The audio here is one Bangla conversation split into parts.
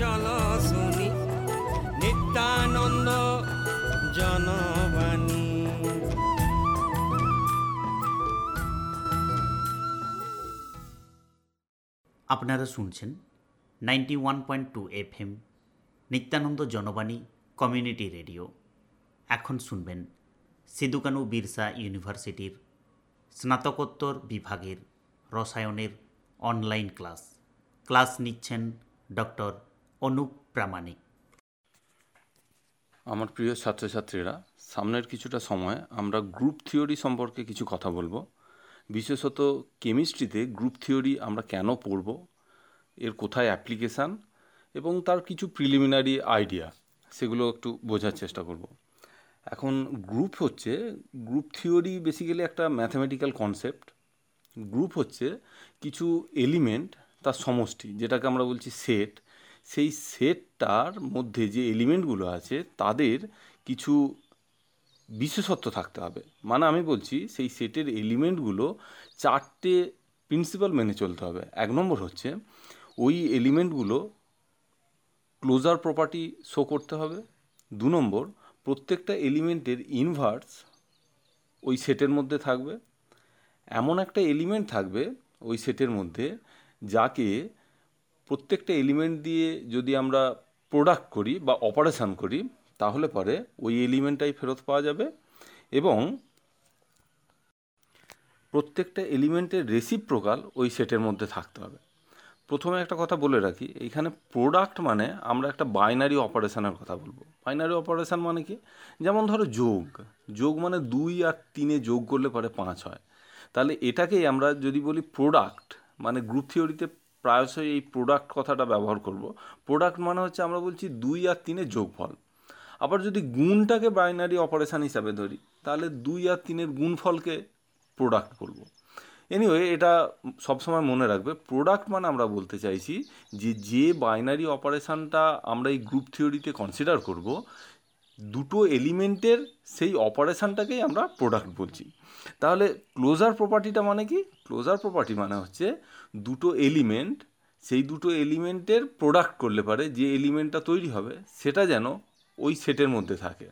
চলো শুনি নিত্যানন্দ জনবাণী। আপনারা শুনছেন ninety one point two F M Nityananda Janabani community radio. এখন শুনবেন সিধুকানু বিরসা ইউনিভার্সিটির স্নাতকোত্তর বিভাগের রসায়নের অনলাইন ক্লাস। ক্লাস নিচ্ছেন ডক্টর অনুপ প্রামাণিক আমার প্রিয় ছাত্রছাত্রীরা, সামনের কিছুটা সময় আমরা গ্রুপ থিওরি সম্পর্কে কিছু কথা বলব। বিশেষত কেমিস্ট্রিতে গ্রুপ থিওরি আমরা কেন পড়ব, এর কোথায় অ্যাপ্লিকেশান এবং তার কিছু প্রিলিমিনারি আইডিয়া সেগুলো একটু বোঝার চেষ্টা করব। এখন গ্রুপ হচ্ছে গ্রুপ থিওরি বেসিক্যালি একটা ম্যাথামেটিক্যাল কনসেপ্ট গ্রুপ হচ্ছে কিছু এলিমেন্ট তার সমষ্টি, যেটাকে আমরা বলছি সেট সেই সেটটার মধ্যে যে এলিমেন্টগুলো আছে, তাদের কিছু বিশেষত্ব থাকতে হবে। মানে আমি বলছি, সেই সেটের এলিমেন্টগুলো চারটে প্রিন্সিপাল মেনে চলতে হবে। এক নম্বর হচ্ছে, ওই এলিমেন্টগুলো ক্লোজার প্রপার্টি শো করতে হবে। দু নম্বর, প্রত্যেকটা এলিমেন্টের ইনভার্স ওই সেটের মধ্যে থাকবে। এমন একটা এলিমেন্ট থাকবে ওই সেটের মধ্যে, যাকে প্রত্যেকটা এলিমেন্ট দিয়ে যদি আমরা প্রোডাক্ট করি বা অপারেশান করি, তাহলে পরে ওই এলিমেন্টটাই ফেরত পাওয়া যাবে এবং প্রত্যেকটা এলিমেন্টের রেসিপ রেসিপ্রোকাল ওই সেটের মধ্যে থাকতে হবে। প্রথমে একটা কথা বলে রাখি, এখানে প্রোডাক্ট মানে আমরা একটা বাইনারি অপারেশানের কথা বলব। বাইনারি অপারেশান মানে কি? যেমন ধরো যোগ। যোগ মানে দুই আর তিনে যোগ করলে পরে পাঁচ হয়। তাহলে এটাকেই আমরা যদি বলি প্রোডাক্ট মানে গ্রুপ থিওরিতে প্রায়শই এই প্রোডাক্ট কথাটা ব্যবহার করব। প্রোডাক্ট মানে হচ্ছে আমরা বলছি দুই আর তিনের যোগফল। আবার যদি গুণটাকে বাইনারি অপারেশান হিসাবে ধরি, তাহলে দুই আর তিনের গুণফলকে প্রোডাক্ট বলব এনিওয়ে এটা সবসময় মনে রাখবে প্রোডাক্ট মানে আমরা বলতে চাইছি যে যে বাইনারি অপারেশানটা আমরা এই গ্রুপ থিওরিতে কনসিডার করব দুটো এলিমেন্টের সেই অপারেশানটাকেই আমরা প্রোডাক্ট বলছি। তাহলে ক্লোজার প্রপার্টিটা মানে কি? ক্লোজার প্রপার্টি মানে হচ্ছে দুটো এলিমেন্ট সেই দুটো এলিমেন্টের প্রোডাক্ট করলে পারে, যে এলিমেন্টটা তৈরি হবে, সেটা যেন ওই সেটের মধ্যে থাকে।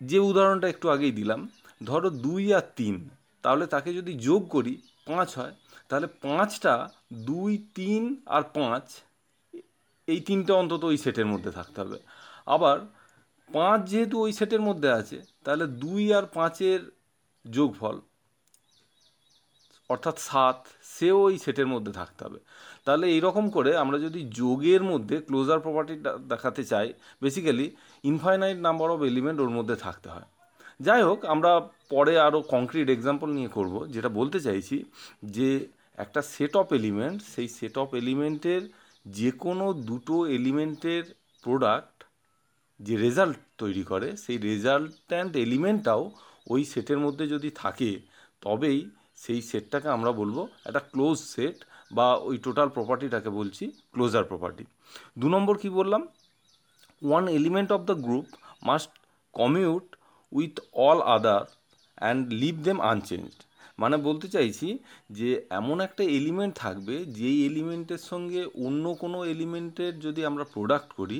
যে উদাহরণটা একটু আগেই দিলাম, ধরো দুই আর তিন, তাহলে তাকে যদি যোগ করি, পাঁচ হয়, তাহলে পাঁচটা দুই, তিন আর পাঁচ, এই তিনটে অন্তত ওই সেটের মধ্যে থাকতে হবে। আবার পাঁচ যেহেতু ওই সেটের মধ্যে আছে, তাহলে দুই আর পাঁচের যোগফল, অর্থাৎ সাত, সেও ওই সেটের মধ্যে থাকতে হবে। তাহলে এইরকম করে আমরা যদি যোগের মধ্যে ক্লোজার প্রপার্টিটা দেখাতে চাই basically infinite number of element ওর মধ্যে থাকতে হয়। যাই হোক, আমরা পরে আরও কংক্রিট এক্সাম্পল নিয়ে করব, যেটা বলতে চাইছি যে একটা সেট অফ এলিমেন্ট সেই সেট অফ এলিমেন্টের যে কোনো দুটো এলিমেন্টের প্রোডাক্ট যে রেজাল্ট তৈরি করে, সেই রেজাল্ট্যান্ট এলিমেন্টটাও ওই সেটের মধ্যে যদি থাকে, তবেই সেই সেটটাকে আমরা বলব একটা ক্লোজ সেট বা ওই টোটাল প্রপার্টিটাকে বলছি ক্লোজার প্রপার্টি দু নম্বর কি বললাম? One element of the group must commute with all other and leave them unchanged মানে বলতে চাইছি যে এমন একটা এলিমেন্ট থাকবে, যেই এলিমেন্টের সঙ্গে অন্য কোনো এলিমেন্টের যদি আমরা প্রোডাক্ট করি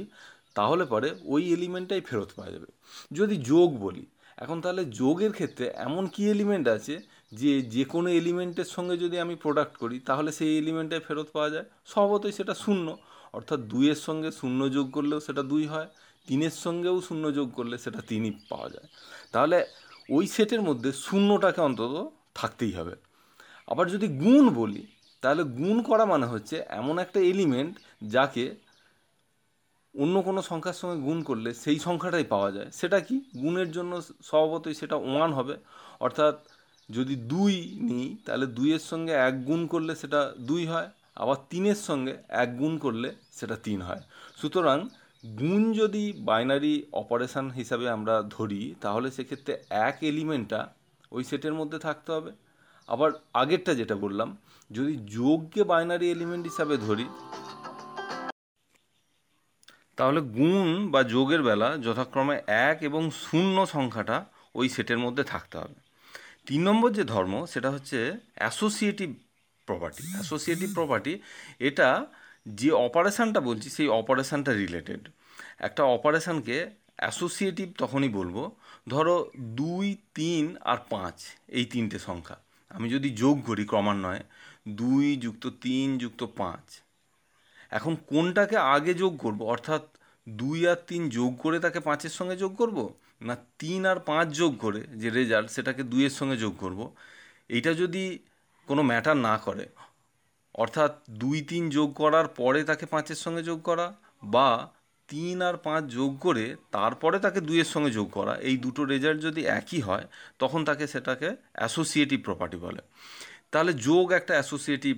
তাহলে পরে ওই এলিমেন্টটাই ফেরত পাওয়া যাবে। যদি যোগ বলি, এখন তাহলে যোগের ক্ষেত্রে এমন কি এলিমেন্ট আছে যে যে কোনো এলিমেন্টের সঙ্গে যদি আমি প্রোডাক্ট করি, তাহলে সেই এলিমেন্টটাই ফেরত পাওয়া যায়? স্বভাবতই সেটা শূন্য। অর্থাৎ দুইয়ের সঙ্গে শূন্য যোগ করলেও সেটা দুই হয়, তিনের সঙ্গেও শূন্য যোগ করলে সেটা তিনই পাওয়া যায়। তাহলে ওই সেটের মধ্যে শূন্যটাকে অন্তত থাকতেই হবে। আবার যদি গুণ বলি, তাহলে গুণ করা মানে হচ্ছে এমন একটা এলিমেন্ট যাকে অন্য কোনো সংখ্যার সঙ্গে গুণ করলে সেই সংখ্যাটাই পাওয়া যায়। সেটা কি? গুণের জন্য স্বভাবতই সেটা ওয়ান হবে। অর্থাৎ যদি দুই নিই, তাহলে দুইয়ের সঙ্গে এক গুণ করলে সেটা দুই হয়, আবার তিনের সঙ্গে এক গুণ করলে সেটা তিন হয়। সুতরাং গুণ যদি বাইনারি অপারেশান হিসাবে আমরা ধরি, তাহলে সেক্ষেত্রে এক এলিমেন্টটা ওই সেটের মধ্যে থাকতে হবে। আবার আগেরটা যেটা বললাম, যদি যোগকে বাইনারি এলিমেন্ট হিসাবে ধরি তাহলে গুণ বা যোগের বেলা যথাক্রমে এক এবং শূন্য সংখ্যাটা ওই সেটের মধ্যে থাকতে হবে। তিন নম্বর যে ধর্ম, সেটা হচ্ছে অ্যাসোসিয়েটিভ প্রপার্টি অ্যাসোসিয়েটিভ প্রপার্টি এটা যে অপারেশানটা বলছি, সেই অপারেশানটা রিলেটেড একটা অপারেশানকে অ্যাসোসিয়েটিভ তখনই বলব, ধরো দুই, তিন আর পাঁচ, এই তিনটে সংখ্যা। আমি যদি যোগ করি ক্রমান্বয়ে, দুই যুক্ত তিন যুক্ত পাঁচ এখন কোনটাকে আগে যোগ করব? অর্থাৎ দুই আর তিন যোগ করে তাকে পাঁচের সঙ্গে যোগ করব? না তিন আর পাঁচ যোগ করে যে রেজাল্ট সেটাকে দুইয়ের সঙ্গে যোগ করব? এইটা যদি কোনো ম্যাটার না করে, অর্থাৎ দুই তিন যোগ করার পরে তাকে পাঁচের সঙ্গে যোগ করা বা তিন আর পাঁচ যোগ করে তারপরে তাকে দুইয়ের সঙ্গে যোগ করা, এই দুটো রেজাল্ট যদি একই হয়, তখন তাকে সেটাকে অ্যাসোসিয়েটিভ প্রপার্টি বলে। তাহলে যোগ একটা অ্যাসোসিয়েটিভ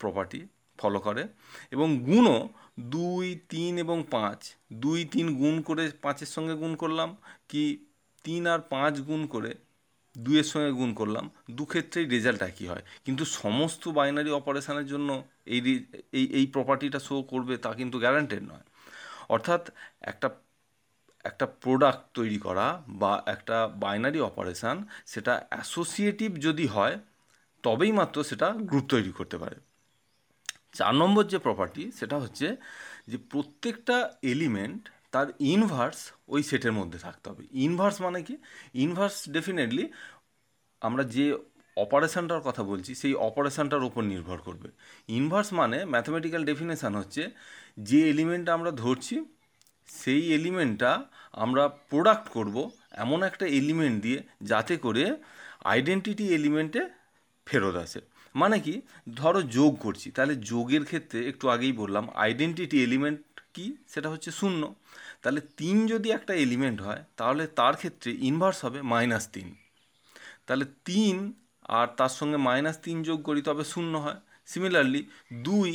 প্রপার্টি ফলো করে, এবং গুণও দুই, তিন এবং পাঁচ। দুই, তিন গুণ করে পাঁচের সঙ্গে গুণ করলাম কি তিন আর পাঁচ গুণ করে দুইয়ের সঙ্গে গুণ করলাম, দু ক্ষেত্রেই রেজাল্ট একই হয়। কিন্তু সমস্ত বাইনারি অপারেশানের জন্য এই এই এই প্রপার্টিটা শো করবে তা কিন্তু গ্যারান্টেড নয়। অর্থাৎ একটা একটা প্রোডাক্ট তৈরি করা বা একটা বাইনারি অপারেশান সেটা অ্যাসোসিয়েটিভ যদি হয়, তবেই মাত্র সেটা গ্রুপ তৈরি করতে পারে। চার নম্বর যে প্রপার্টি সেটা হচ্ছে যে প্রত্যেকটা এলিমেন্ট তার ইনভার্স ওই সেটের মধ্যে থাকতে হবে। ইনভার্স মানে কি? ইনভার্স ডেফিনেটলি আমরা যে অপারেশানটার কথা বলছি, সেই অপারেশানটার উপর নির্ভর করবে। ইনভার্স মানে ম্যাথমেটিক্যাল ডেফিনেশান হচ্ছে যে এলিমেন্টটা আমরা ধরছি, সেই এলিমেন্টটা আমরা প্রোডাক্ট করব এমন একটা এলিমেন্ট দিয়ে যাতে করে আইডেন্টিটি এলিমেন্টে ফেরত আসে। মানে কি? ধরো যোগ করছি, তাহলে যোগের ক্ষেত্রে একটু আগেই বললাম আইডেন্টিটি এলিমেন্ট কি? সেটা হচ্ছে শূন্য। তাহলে তিন যদি একটা এলিমেন্ট হয়, তাহলে তার ক্ষেত্রে ইনভার্স হবে মাইনাস তিন। তাহলে তিন আর তার সঙ্গে মাইনাস তিন যোগ করি, তবে শূন্য হয়। সিমিলারলি দুই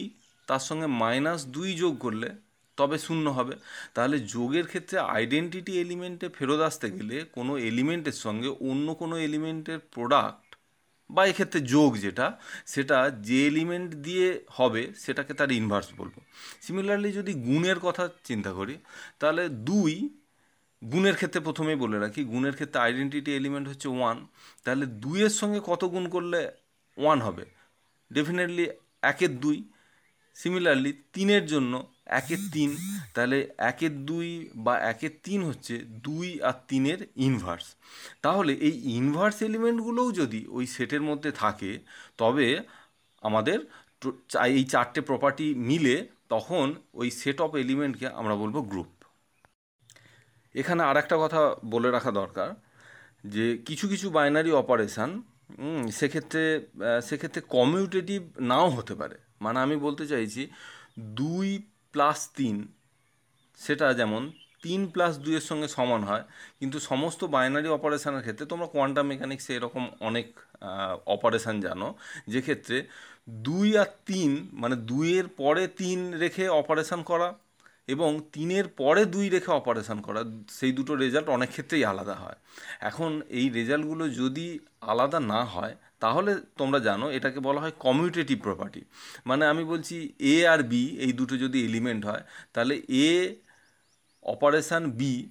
তার সঙ্গে মাইনাস দুই যোগ করলে তবে শূন্য হবে। তাহলে যোগের ক্ষেত্রে আইডেন্টিটি এলিমেন্টে ফেরত আসতে গেলে কোনো এলিমেন্টের সঙ্গে অন্য কোনো এলিমেন্টের প্রোডাক্ট বা এক্ষেত্রে যোগ যেটা, সেটা যে এলিমেন্ট দিয়ে হবে, সেটাকে তার ইনভার্স বলব। সিমিলারলি যদি গুণের কথা চিন্তা করি, তাহলে দুই গুণের ক্ষেত্রে প্রথমেই বলে রাখি, গুণের ক্ষেত্রে আইডেন্টিটি এলিমেন্ট হচ্ছে ওয়ান তাহলে দুইয়ের সঙ্গে কত গুণ করলে ওয়ান হবে? ডেফিনেটলি একের দুই। সিমিলারলি তিনের জন্য একের তিন, তাহলে একের দুই বা একের তিন হচ্ছে দুই আর তিনের ইনভার্স তাহলে এই ইনভার্স এলিমেন্টগুলোও যদি ওই সেটের মধ্যে থাকে, তবে আমাদের এই চারটে প্রপার্টি মিলে তখন ওই সেট অফ এলিমেন্টকে আমরা বলব গ্রুপ এখানে আর একটা কথা বলে রাখা দরকার, যে কিছু কিছু বাইনারি অপারেশান সেক্ষেত্রে সেক্ষেত্রে কমিউটেটিভ নাও হতে পারে। মানে আমি বলতে চাইছি, দুই প্লাস তিন। সেটা যেমন, তিন প্লাস দুইয়ের সঙ্গে সমান হয়, কিন্তু সমস্ত বাইনারি অপারেশনের ক্ষেত্রে তোমরা কোয়ান্টাম মেকানিক্সে এরকম অনেক অপারেশান জানো, যে ক্ষেত্রে দুই আর তিন মানে দুইয়ের পরে তিন রেখে অপারেশন করা এবং তিনের পরে দুই রেখে অপারেশান করা, সেই দুটো রেজাল্ট অনেক ক্ষেত্রেই আলাদা হয়। এখন এই রেজাল্টগুলো যদি আলাদা না হয় তাহলে তোমরা জানো, এটাকে বলা হয় কমিউটেটিভ প্রপার্টি মানে আমি বলছি এ আর বি এই দুটো যদি এলিমেন্ট হয়, তাহলে এ অপারেশান বি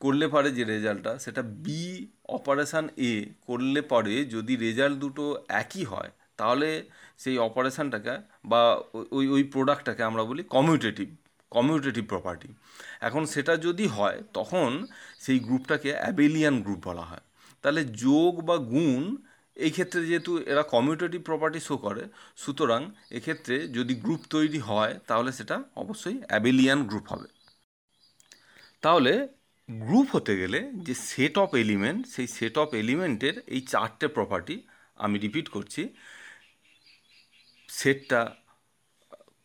করলে পারে যে রেজাল্টটা সেটা বি অপারেশান এ করলে পরে যদি রেজাল্ট দুটো একই হয়, তাহলে সেই অপারেশানটাকে বা ওই- ওই প্রোডাক্টটাকে আমরা বলি কমিউটেটিভ কমিউটেটিভ প্রপার্টি এখন সেটা যদি হয়, তখন সেই গ্রুপটাকে অ্যাবেলিয়ান গ্রুপ বলা হয়। তাহলে যোগ বা গুণ এই ক্ষেত্রে যেহেতু এরা কমিউটেটিভ প্রপার্টি শো করে, সুতরাং এক্ষেত্রে যদি গ্রুপ তৈরি হয়, তাহলে সেটা অবশ্যই অ্যাবেলিয়ান গ্রুপ হবে। তাহলে গ্রুপ হতে গেলে যে সেট অফ এলিমেন্ট সেই সেট অফ এলিমেন্টের এই চারটে প্রপার্টি আমি রিপিট করছি। সেটটা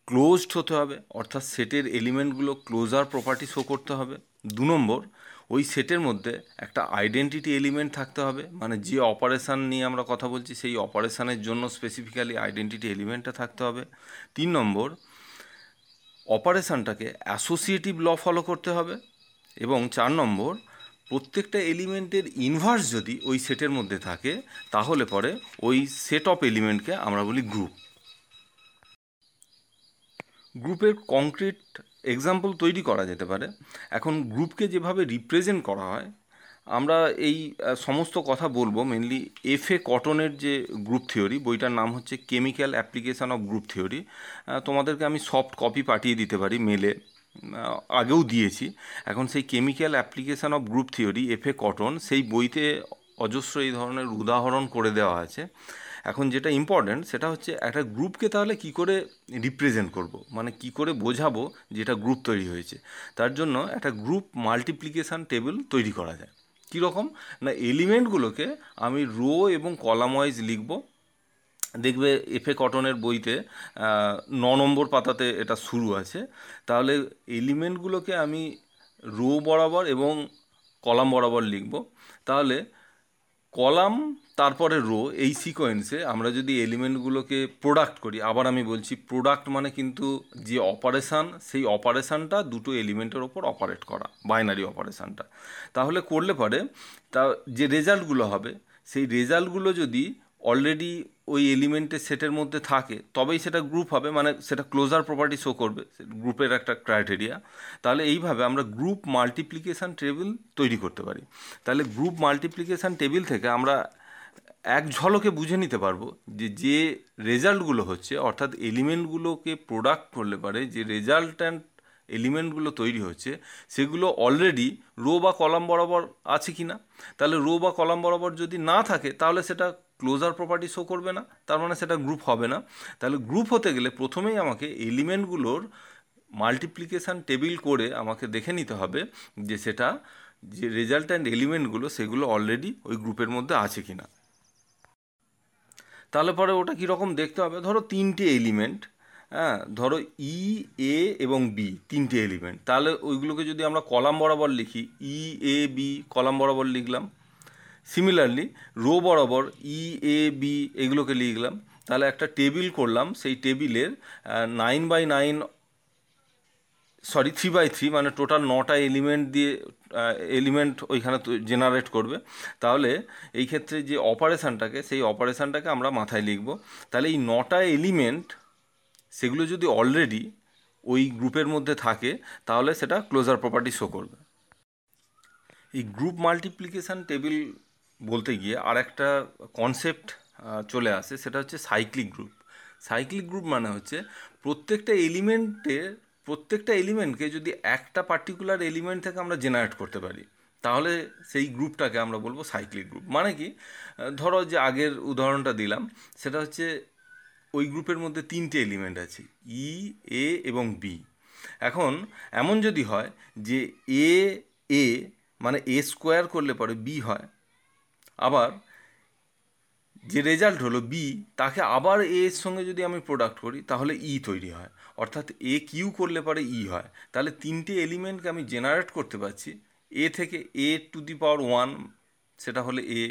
ক্লোজড হতে হবে, অর্থাৎ সেটের এলিমেন্টগুলো ক্লোজার প্রপার্টি শো করতে হবে। দু নম্বর ওই সেটের মধ্যে একটা আইডেন্টিটি এলিমেন্ট থাকতে হবে। মানে যে অপারেশান নিয়ে আমরা কথা বলছি, সেই অপারেশানের জন্য স্পেসিফিক্যালি আইডেন্টিটি এলিমেন্টটা থাকতে হবে। তিন নম্বর অপারেশানটাকে অ্যাসোসিয়েটিভ ল ফলো করতে হবে। এবং চার নম্বর, প্রত্যেকটা এলিমেন্টের ইনভার্স যদি ওই সেটের মধ্যে থাকে, তাহলে পরে ওই সেট অফ এলিমেন্টকে আমরা বলি গ্রুপ গ্রুপের কংক্রিট এক্সাম্পল তৈরি করা যেতে পারে। এখন গ্রুপকে যেভাবে রিপ্রেজেন্ট করা হয়, আমরা এই সমস্ত কথা বলব মেনলি এফ এ কটনের যে গ্রুপ থিওরি বইটার নাম হচ্ছে chemical application of group theory তোমাদেরকে আমি সফট কপি পাঠিয়ে দিতে পারি মেলে আগেও দিয়েছি। এখন সেই chemical application of group theory F A Cotton সেই বইতে অজস্র এই ধরনের উদাহরণ করে দেওয়া আছে। এখন যেটা ইম্পর্ট্যান্ট সেটা হচ্ছে একটা গ্রুপকে তাহলে কি করে রিপ্রেজেন্ট করব? মানে কি করে বোঝাবো যে এটা গ্রুপ তৈরি হয়েছে? তার জন্য একটা গ্রুপ মাল্টিপ্লিকেশান টেবিল তৈরি করা যায়। কীরকম না এলিমেন্টগুলোকে আমি রো এবং কলাম ওয়াইজ লিখব। দেখবে এফে কটনের বইতে ন নম্বর পাতাতে এটা শুরু আছে। তাহলে এলিমেন্টগুলোকে আমি রো বরাবর এবং কলাম বরাবর লিখব। তাহলে কলাম, তারপরে রো, এই সিকোয়েন্সে আমরা যদি এলিমেন্টগুলোকে প্রোডাক্ট করি, আবার আমি বলছি প্রোডাক্ট মানে কিন্তু যে অপারেশান সেই অপারেশানটা দুটো এলিমেন্টের ওপর অপারেট করা বাইনারি অপারেশানটা তাহলে করলে পরে তা যে রেজাল্টগুলো হবে, সেই রেজাল্টগুলো যদি অলরেডি ওই এলিমেন্টের সেটের মধ্যে থাকে, তবেই সেটা গ্রুপ হবে মানে সেটা ক্লোজার প্রপার্টি শো করবে গ্রুপের একটা ক্রাইটেরিয়া তাহলে এইভাবে আমরা গ্রুপ মাল্টিপ্লিকেশান টেবিল তৈরি করতে পারি। তাহলে গ্রুপ মাল্টিপ্লিকেশান টেবিল থেকে আমরা এক ঝলকে বুঝে নিতে পারব যে যে রেজাল্টগুলো হচ্ছে, অর্থাৎ এলিমেন্টগুলোকে প্রোডাক্ট করলে পারে, যে রেজাল্ট অ্যান্ড এলিমেন্টগুলো তৈরি হচ্ছে, সেগুলো অলরেডি রো বা কলাম বরাবর আছে কি না তাহলে রো বা কলাম বরাবর যদি না থাকে, তাহলে সেটা ক্লোজার প্রপার্টি শো করবে না, তার মানে সেটা গ্রুপ হবে না। তাহলে গ্রুপ হতে গেলে প্রথমেই আমাকে এলিমেন্টগুলোর মাল্টিপ্লিকেশান টেবিল করে আমাকে দেখে নিতে হবে যে সেটা, যে রেজাল্ট অ্যান্ড এলিমেন্টগুলো সেগুলো অলরেডি ওই গ্রুপের মধ্যে আছে কি না তাহলে পরে ওটা কীরকম দেখতে হবে? ধরো তিনটে এলিমেন্ট হ্যাঁ ধরো ই এ এবং বি তিনটে এলিমেন্ট তাহলে ওইগুলোকে যদি আমরা কলাম বরাবর লিখি ই এ বি কলাম বরাবর লিখলাম সিমিলারলি রো বরাবর ই এ বি এগুলোকে লিখলাম। তাহলে একটা টেবিল করলাম, সেই টেবিলের nine by nine sorry three by three মানে টোটাল নটা এলিমেন্ট দিয়ে এলিমেন্ট ওইখানে জেনারেট করবে। তাহলে এই ক্ষেত্রে যে অপারেশানটাকে সেই অপারেশানটাকে আমরা মাথায় লিখব। তাহলে এই নটা এলিমেন্ট সেগুলো যদি অলরেডি ওই গ্রুপের মধ্যে থাকে, তাহলে সেটা ক্লোজার প্রপার্টি শো করবে। এই গ্রুপ মাল্টিপ্লিকেশান টেবিল বলতে গিয়ে আর একটা কনসেপ্ট চলে আসে, সেটা হচ্ছে সাইক্লিক গ্রুপ সাইক্লিক গ্রুপ মানে হচ্ছে প্রত্যেকটা এলিমেন্টের প্রত্যেকটা এলিমেন্টকে যদি একটা পার্টিকুলার এলিমেন্ট থেকে আমরা জেনারেট করতে পারি, তাহলে সেই গ্রুপটাকে আমরা বলব সাইক্লিক গ্রুপ মানে কি? ধরো যে আগের উদাহরণটা দিলাম, সেটা হচ্ছে ওই গ্রুপের মধ্যে তিনটে এলিমেন্ট আছে ই এ এবং বি এখন এমন যদি হয় যে এ এ মানে এ স্কোয়ার করলে পরে বি হয় আবার যে রেজাল্ট হলো বি তাকে আবার এ এর সঙ্গে যদি আমি প্রোডাক্ট করি, তাহলে ই তৈরি হয়। অর্থাৎ এ কিউ করলে পরে ই হয়। তাহলে তিনটে এলিমেন্টকে আমি জেনারেট করতে পারছি। এ থেকে এ টু দি পাওয়ার ওয়ান সেটা হলে এ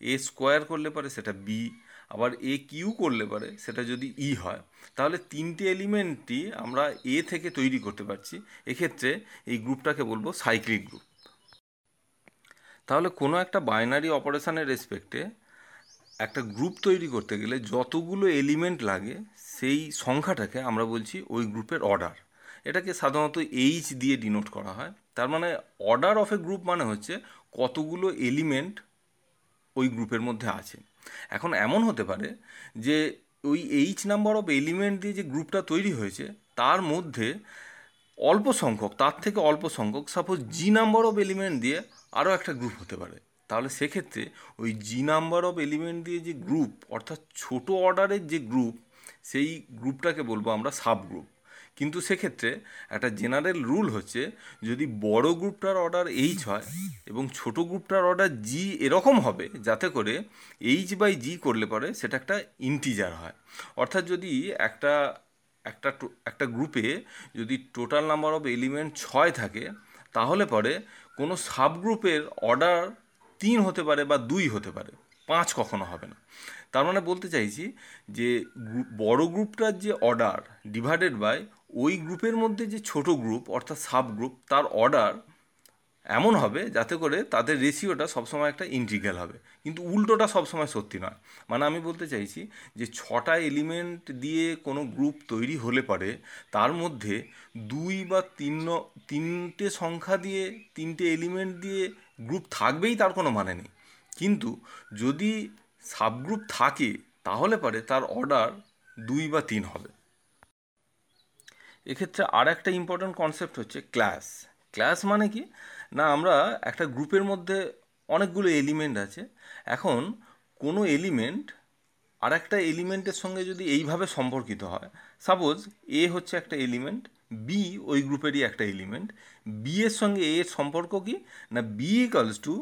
এ স্কোয়ার করলে পরে সেটা বি আবার এ কিউ করলে পরে সেটা যদি ই হয়। তাহলে তিনটে এলিমেন্টটি আমরা এ থেকে তৈরি করতে পারছি। এক্ষেত্রে এই গ্রুপটাকে বলব সাইক্লিক গ্রুপ তাহলে কোনো একটা বাইনারি অপারেশানের রেসপেক্টে একটা গ্রুপ তৈরি করতে গেলে যতগুলো এলিমেন্ট লাগে, সেই সংখ্যাটাকে আমরা বলছি ওই গ্রুপের অর্ডার এটাকে সাধারণত এইচ দিয়ে ডিনোট করা হয়। তার মানে অর্ডার অফ এ গ্রুপ মানে হচ্ছে কতগুলো এলিমেন্ট ওই গ্রুপের মধ্যে আছে। এখন এমন হতে পারে যে ওই এইচ নাম্বার অফ এলিমেন্ট দিয়ে যে গ্রুপটা তৈরি হয়েছে, তার মধ্যে অল্প সংখ্যক, তার থেকে অল্প সংখ্যক suppose G number of element দিয়ে আরও একটা গ্রুপ হতে পারে। তাহলে সেক্ষেত্রে ওই জি নাম্বার অফ এলিমেন্ট দিয়ে যে গ্রুপ অর্থাৎ ছোট অর্ডারের যে গ্রুপ সেই গ্রুপটাকে বলব আমরা সাব গ্রুপ কিন্তু সেক্ষেত্রে একটা জেনারেল রুল হচ্ছে, যদি বড় গ্রুপটার অর্ডার এইচ হয় এবং ছোট গ্রুপটার অর্ডার জি এরকম হবে, যাতে করে এইচ বাই জি করলে পরে সেটা একটা ইন্টিজার হয়। অর্থাৎ যদি একটা একটা একটা গ্রুপে যদি টোটাল নাম্বার অফ এলিমেন্ট ছয় থাকে, তাহলে পরে কোনো সাবগ্রুপের অর্ডার তিন হতে পারে বা দুই হতে পারে। পাঁচ কখনো হবে না। তার মানে বলতে চাইছি যে বড় গ্রুপটার যে অর্ডার ডিভাইডেড বাই ওই গ্রুপের মধ্যে যে ছোট গ্রুপ অর্থাৎ সাবগ্রুপ তার অর্ডার এমন হবে যাতে করে তাদের রেশিওটা সবসময় একটা ইন্টিগ্রাল হবে। কিন্তু উল্টোটা সবসময় সত্যি নয়। মানে আমি বলতে চাইছি যে ছটা এলিমেন্ট দিয়ে কোনো গ্রুপ তৈরি হলে পারে, তার মধ্যে দুই বা তিন, তিনটে সংখ্যা দিয়ে, তিনটে এলিমেন্ট দিয়ে গ্রুপ থাকবেই তার কোনো মানে নেই। কিন্তু যদি সাবগ্রুপ থাকে, তাহলে পারে তার অর্ডার দুই বা তিন হবে। এক্ষেত্রে আর একটা ইম্পর্ট্যান্ট কনসেপ্ট হচ্ছে ক্লাস ক্লাস মানে কি? না, আমরা একটা গ্রুপের মধ্যে অনেকগুলো এলিমেন্ট আছে। এখন কোনো এলিমেন্ট আর একটা এলিমেন্টের সঙ্গে যদি এইভাবে সম্পর্কিত হয় সাপোজ এ হচ্ছে একটা এলিমেন্ট বি ওই গ্রুপেরই একটা এলিমেন্ট বি এর সঙ্গে এ এর সম্পর্ক কি? না বি ইকালস টু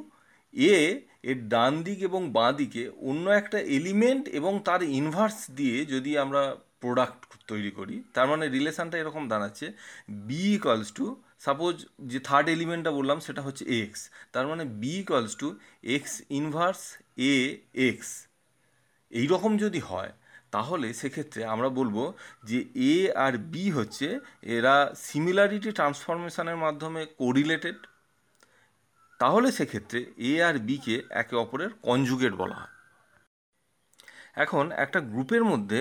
এ এর ডান দিক এবং বাঁ দিকে অন্য একটা এলিমেন্ট এবং তার ইনভার্স দিয়ে যদি আমরা প্রোডাক্ট তৈরি করি, তার মানে রিলেশানটা এরকম দাঁড়াচ্ছে বি ইকালস টু সাপোজ যে থার্ড এলিমেন্টটা বললাম, সেটা হচ্ছে এক্স তার মানে B equals to X inverse A X এইরকম যদি হয়, তাহলে সেক্ষেত্রে আমরা বলব যে এ আর বি হচ্ছে, এরা সিমিলারিটি ট্রান্সফরমেশনের মাধ্যমে কোরিলেটেড তাহলে সেক্ষেত্রে এ আর বিকে একে অপরের কনজুগেট বলা হয়। এখন একটা গ্রুপের মধ্যে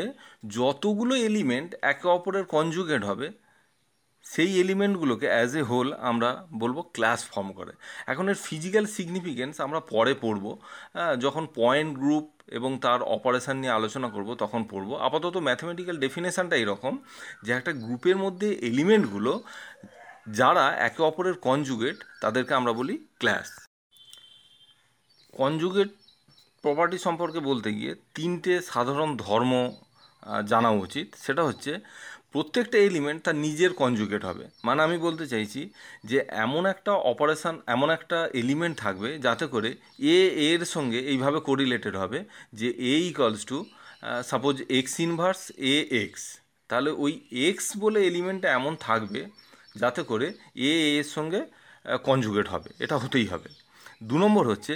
যতগুলো এলিমেন্ট একে অপরের কনজুগেট হবে সেই এলিমেন্টগুলোকে অ্যাজ এ হোল আমরা বলব ক্লাস ফর্ম করে। এখন এর ফিজিক্যাল সিগনিফিকেন্স আমরা পরে পড়ব। যখন পয়েন্ট গ্রুপ এবং তার অপারেশান নিয়ে আলোচনা করব, তখন পড়ব। আপাতত ম্যাথমেটিক্যাল ডেফিনেশানটা এরকম যে একটা গ্রুপের মধ্যে এলিমেন্টগুলো যারা একে অপরের কনজুগেট তাদেরকে আমরা বলি ক্লাস কনজুগেট প্রপার্টি সম্পর্কে বলতে গিয়ে তিনটে সাধারণ ধর্ম জানা উচিত। সেটা হচ্ছে প্রত্যেকটা এলিমেন্ট তার নিজের কনজুগেট হবে। মানে আমি বলতে চাইছি যে, এমন একটা অপারেশান এমন একটা এলিমেন্ট থাকবে যাতে করে এ এর সঙ্গে এইভাবে কোরিলেটেড হবে যে A equals to suppose X inverse A X তাহলে ওই এক্স বলে এলিমেন্টটা এমন থাকবে যাতে করে এ এর সঙ্গে কনজুগেট হবে। এটা হতেই হবে। দু নম্বর হচ্ছে,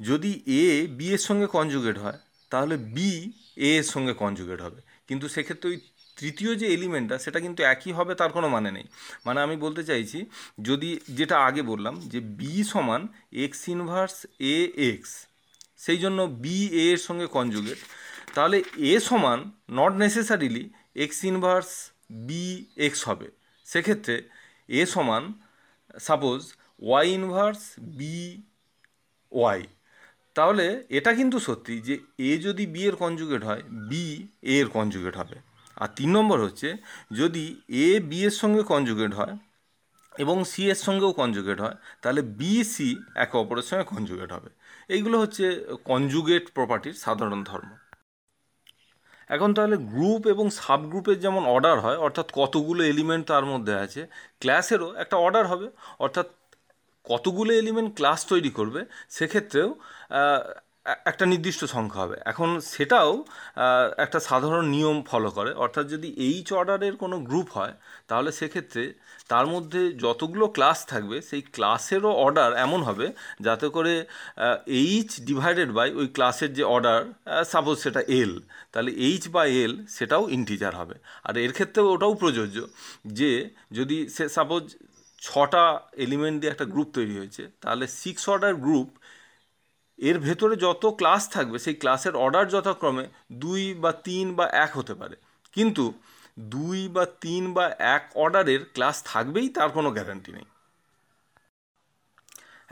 যদি এ বি এর সঙ্গে কনজুগেট হয়, তাহলে বি এ এর সঙ্গে কনজুগেট হবে। কিন্তু সেক্ষেত্রে ওই তৃতীয় যে এলিমেন্টটা সেটা কিন্তু একই হবে, তার কোনো মানে নেই। মানে আমি বলতে চাইছি, যদি যেটা আগে বললাম, যে বি সমান এক্স ইনভার্স এ এক্স সেই জন্য বি এ এর সঙ্গে কনজুগেট তাহলে এ সমান not necessarily X inverse B X হবে। সেক্ষেত্রে এ সমান suppose Y inverse B Y তাহলে এটা কিন্তু সত্যি যে এ যদি বি এর কনজুগেট হয় বি এ এর কনজুগেট হবে। আর তিন নম্বর হচ্ছে, যদি এ বি এর সঙ্গে কনজুগেট হয় এবং সি এর সঙ্গেও কনজুগেট হয়, তাহলে বি সি একে অপরের সঙ্গে কনজুগেট হবে। এইগুলো হচ্ছে কনজুগেট প্রপার্টির সাধারণ ধর্ম। এখন তাহলে গ্রুপ এবং সাব গ্রুপের যেমন অর্ডার হয়, অর্থাৎ কতগুলো এলিমেন্ট তার মধ্যে আছে ক্লাসেরও একটা অর্ডার হবে, অর্থাৎ কতগুলো এলিমেন্ট ক্লাস তৈরি করবে, সেক্ষেত্রেও একটা নির্দিষ্ট সংখ্যা হবে। এখন সেটাও একটা সাধারণ নিয়ম ফলো করে। অর্থাৎ যদি এইচ অর্ডারের কোনো গ্রুপ হয়, তাহলে সেক্ষেত্রে তার মধ্যে যতগুলো ক্লাস থাকবে, সেই ক্লাসেরও অর্ডার এমন হবে যাতে করে এইচ ডিভাইডেড বাই ওই ক্লাসের যে অর্ডার সাপোজ সেটা এল তাহলে এইচ বা এল সেটাও ইন্টিজার হবে। আর এর ক্ষেত্রেও ওটাও প্রযোজ্য যে যদি সে সাপোজ ছটা এলিমেন্ট দিয়ে একটা গ্রুপ তৈরি হয়েছে, তাহলে সিক্স অর্ডার গ্রুপ এর ভেতরে যত ক্লাস থাকবে, সেই ক্লাসের অর্ডার যথাক্রমে দুই বা তিন বা এক হতে পারে। কিন্তু দুই বা তিন বা এক অর্ডারের ক্লাস থাকবেই, তার কোনো গ্যারান্টি নেই।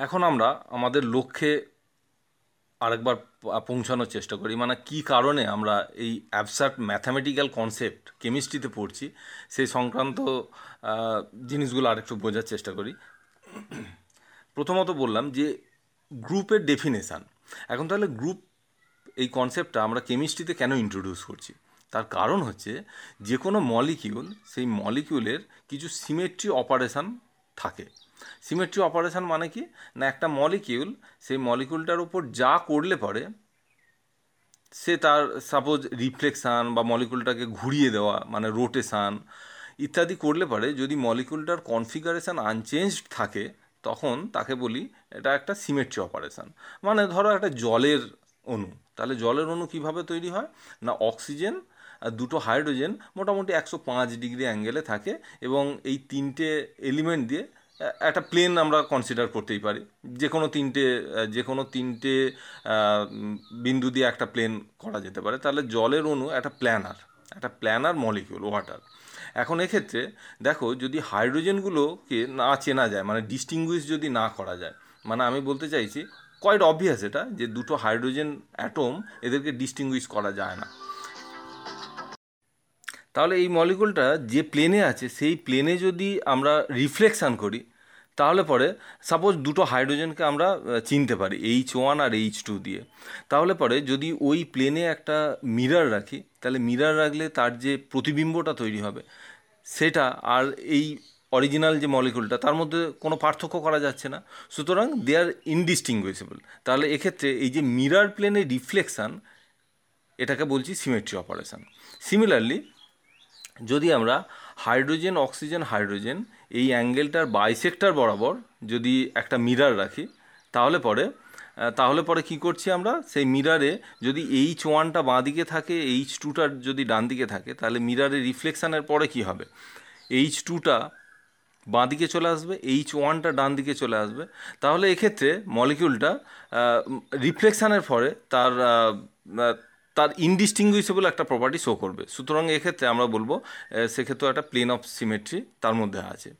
এখন আমরা আমাদের লক্ষ্যে আরেকবার পৌঁছানোর চেষ্টা করি। মানে কি কারণে আমরা এই অ্যাবসার্ট ম্যাথামেটিক্যাল কনসেপ্ট কেমিস্ট্রিতে পড়ছি, সেই সংক্রান্ত জিনিসগুলো আরেকটু বোঝার চেষ্টা করি। প্রথমত বললাম যে গ্রুপের ডেফিনেশান এখন তাহলে গ্রুপ এই কনসেপ্টটা আমরা কেমিস্ট্রিতে কেন ইন্ট্রোডিউস করছি? তার কারণ হচ্ছে যে কোনো মলিকিউল সেই মলিকিউলের কিছু সিমেট্রি অপারেশান থাকে। সিমেট্রি অপারেশান মানে কি? না, একটা মলিকিউল সেই মলিকিউলটার উপর যা করলে পরে, সে তার সাপোজ রিফ্লেকশান বা মলিকুলটাকে ঘুরিয়ে দেওয়া মানে রোটেশান ইত্যাদি করলে পারে। যদি মলিকুলটার কনফিগারেশান আনচেঞ্জড থাকে তখন তাকে বলি, এটা একটা সিমেট্রি অপারেশান মানে ধরো একটা জলের অণু। তাহলে জলের অণু কীভাবে তৈরি হয়? না অক্সিজেন আর দুটো হাইড্রোজেন মোটামুটি একশো পাঁচ ডিগ্রি অ্যাঙ্গেলে থাকে এবং এই তিনটে এলিমেন্ট দিয়ে একটা প্লেন আমরা কনসিডার করতেই পারি। যে কোনো তিনটে যে কোনো তিনটে বিন্দু দিয়ে একটা প্লেন করা যেতে পারে। তাহলে জলের অণু একটা প্ল্যানার একটা প্ল্যানার মলিকিউল ওয়াটার এখন এক্ষেত্রে দেখো যদি হাইড্রোজেনগুলোকে না চেনা যায় মানে ডিস্টিংগুইশ যদি না করা যায় মানে আমি বলতে চাইছি কোয়াইট অবভিয়াস এটা যে দুটো হাইড্রোজেন অ্যাটম এদেরকে ডিস্টিংগুইশ করা যায় না। তাহলে এই মলিকুলটা যে প্লেনে আছে, সেই প্লেনে যদি আমরা রিফ্লেকশান করি তাহলে পরে সাপোজ দুটো হাইড্রোজেনকে আমরা চিনতে পারি এইচ ওয়ান আর এইচ টু দিয়ে। তাহলে পরে যদি ওই প্লেনে একটা মিরার রাখি, তাহলে মিরার রাখলে তার যে প্রতিবিম্বটা তৈরি হবে, সেটা আর এই অরিজিনাল যে মলিকুলটা তার মধ্যে কোনো পার্থক্য করা যাচ্ছে না। সুতরাং দে আর ইনডিস্টিংগুইসেবল তাহলে এক্ষেত্রে এই যে মিরার প্লেনে রিফ্লেকশান এটাকে বলছি সিমেট্রি অপারেশান সিমিলারলি যদি আমরা হাইড্রোজেন অক্সিজেন হাইড্রোজেন এই অ্যাঙ্গেলটার বাইসেক্টর বরাবর যদি একটা মিরার রাখি, তাহলে পরে তাহলে পরে কি করছি আমরা? সেই মিরারে যদি এইচ ওয়ানটা বাঁ দিকে থাকে এইচ টুটার যদি ডান দিকে থাকে, তাহলে মিরারে রিফ্লেকশানের পরে কি হবে? এইচ টুটা বাঁ দিকে চলে আসবে এইচ ওয়ানটা ডান দিকে চলে আসবে। তাহলে এক্ষেত্রে মলিকিউলটা রিফ্লেকশানের পরে তার তার ইনডিস্টিংগুইসেবল একটা প্রপার্টি শো করবে। সুতরাং এক্ষেত্রে আমরা বলব আহ, সেক্ষেত্রে একটা প্লেন অফ সিমেট্রি তার মধ্যে আছে।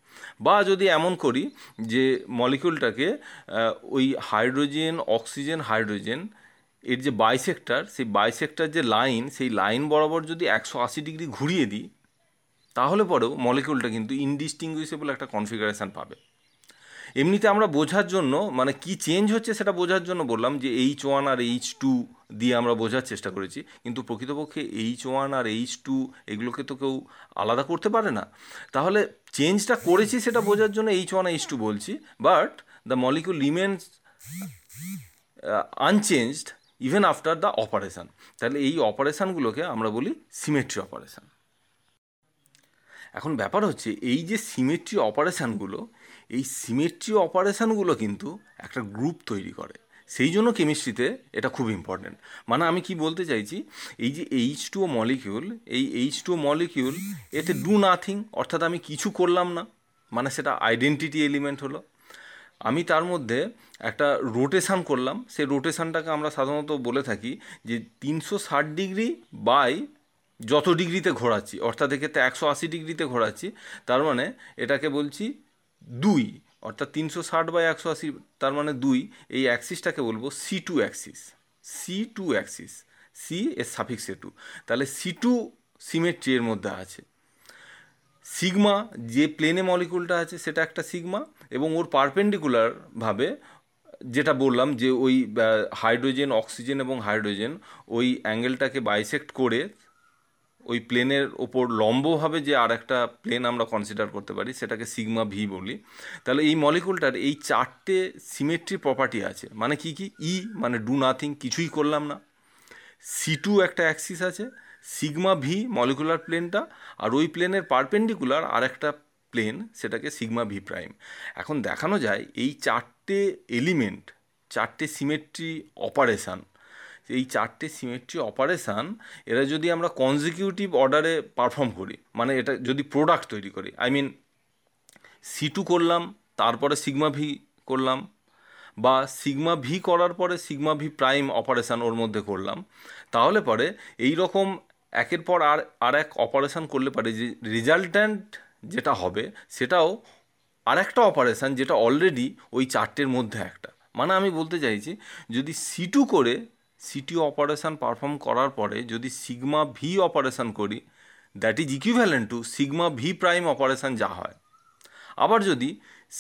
বা যদি এমন করি যে মলিকিউলটাকে ওই হাইড্রোজেন অক্সিজেন হাইড্রোজেন এর যে বাইসেক্টার সেই বাইসেক্টর যে লাইন সেই লাইন বরাবর যদি একশো আশি ডিগ্রি ঘুরিয়ে দিই তাহলে পরেও মলিকিউলটা কিন্তু ইনডিস্টিংগুইসেবল একটা কনফিগারেশন পাবে। এমনিতে আমরা বোঝার জন্য মানে কি চেঞ্জ হচ্ছে সেটা বোঝার জন্য বললাম যে এইচ ওয়ান আর এইচ টু দিয়ে আমরা বোঝার চেষ্টা করেছি। কিন্তু প্রকৃতপক্ষে এইচ ওয়ান আর এইচ টু এগুলোকে তো কেউ আলাদা করতে পারে না। তাহলে চেঞ্জটা করেছি সেটা বোঝার জন্য এইচ ওয়ান এইচ টু বলছি। But the molecule remains unchanged even after the operation তাহলে এই অপারেশানগুলোকে আমরা বলি সিমেট্রি অপারেশান এখন ব্যাপার হচ্ছে, এই যে সিমেট্রি অপারেশানগুলো এই সিমেট্রি অপারেশানগুলো কিন্তু একটা গ্রুপ তৈরি করে। সেই জন্য কেমিস্ট্রিতে এটা খুব ইম্পর্ট্যান্ট মানে আমি কি বলতে চাইছি, এই যে এইচ টু মলিকিউল এই এইচ টু মলিকিউল এতে ডু নাথিং অর্থাৎ আমি কিছু করলাম না মানে সেটা আইডেন্টিটি এলিমেন্ট হলো। আমি তার মধ্যে একটা রোটেশান করলাম, সেই রোটেশানটাকে আমরা সাধারণত বলে থাকি যে তিনশো ষাট ডিগ্রি বাই যত ডিগ্রিতে ঘোরাচ্ছি, অর্থাৎ এক্ষেত্রে একশো আশি ডিগ্রিতে ঘোরাচ্ছি, তার মানে এটাকে বলছি দুই, অর্থাৎ তিনশো ষাট বাই একশো আশি, তার মানে দুই, এই অ্যাক্সিসটাকে বলব C two axis C two axis C এর সাফিক্সে টু তাহলে সি টু সিমেট্রি এর মধ্যে আছে। সিগমা যে প্লেনে মলিকুলটা আছে, সেটা একটা সিগমা এবং ওর পারপেন্ডিকুলারভাবে যেটা বললাম যে ওই হাইড্রোজেন অক্সিজেন এবং হাইড্রোজেন ওই অ্যাঙ্গেলটাকে বাইসেক্ট করে ওই প্লেনের ওপর লম্বভাবে যে আর একটা প্লেন আমরা কনসিডার করতে পারি, সেটাকে সিগমা ভি বলি। তাহলে এই মলিকুলটার এই চারটে সিমেট্রি প্রপার্টি আছে। মানে কি কি? ই মানে ডু নাথিং কিছুই করলাম না। সি টু একটা অ্যাক্সিস আছে সিগমা ভি মলিকুলার প্লেনটা আর ওই প্লেনের পারপেন্ডিকুলার আর একটা প্লেন সেটাকে সিগমা ভি প্রাইম এখন দেখানো যায় এই চারটে এলিমেন্ট চারটে সিমেট্রি অপারেশান এই চারটে সিমেট্রি অপারেশান এরা যদি আমরা কনজিকিউটিভ অর্ডারে পারফর্ম করি মানে এটা যদি প্রোডাক্ট তৈরি করি আই মিন সি টু করলাম, তারপরে সিগমা ভি করলাম, বা সিগমা ভি করার পরে সিগমা ভি প্রাইম অপারেশান ওর মধ্যে করলাম, তাহলে পরে এই রকম একের পর আর আর এক অপারেশান করলে পারে যে রেজাল্ট্যান্ট যেটা হবে, সেটাও আর একটা অপারেশান যেটা অলরেডি ওই চারটের মধ্যে একটা। মানে আমি বলতে চাইছি, যদি সি টু করে সিটি অপারেশান পারফর্ম করার পরে যদি সিগমা ভি অপারেশান করি that is equivalent to sigma V prime operation যা হয়। আবার যদি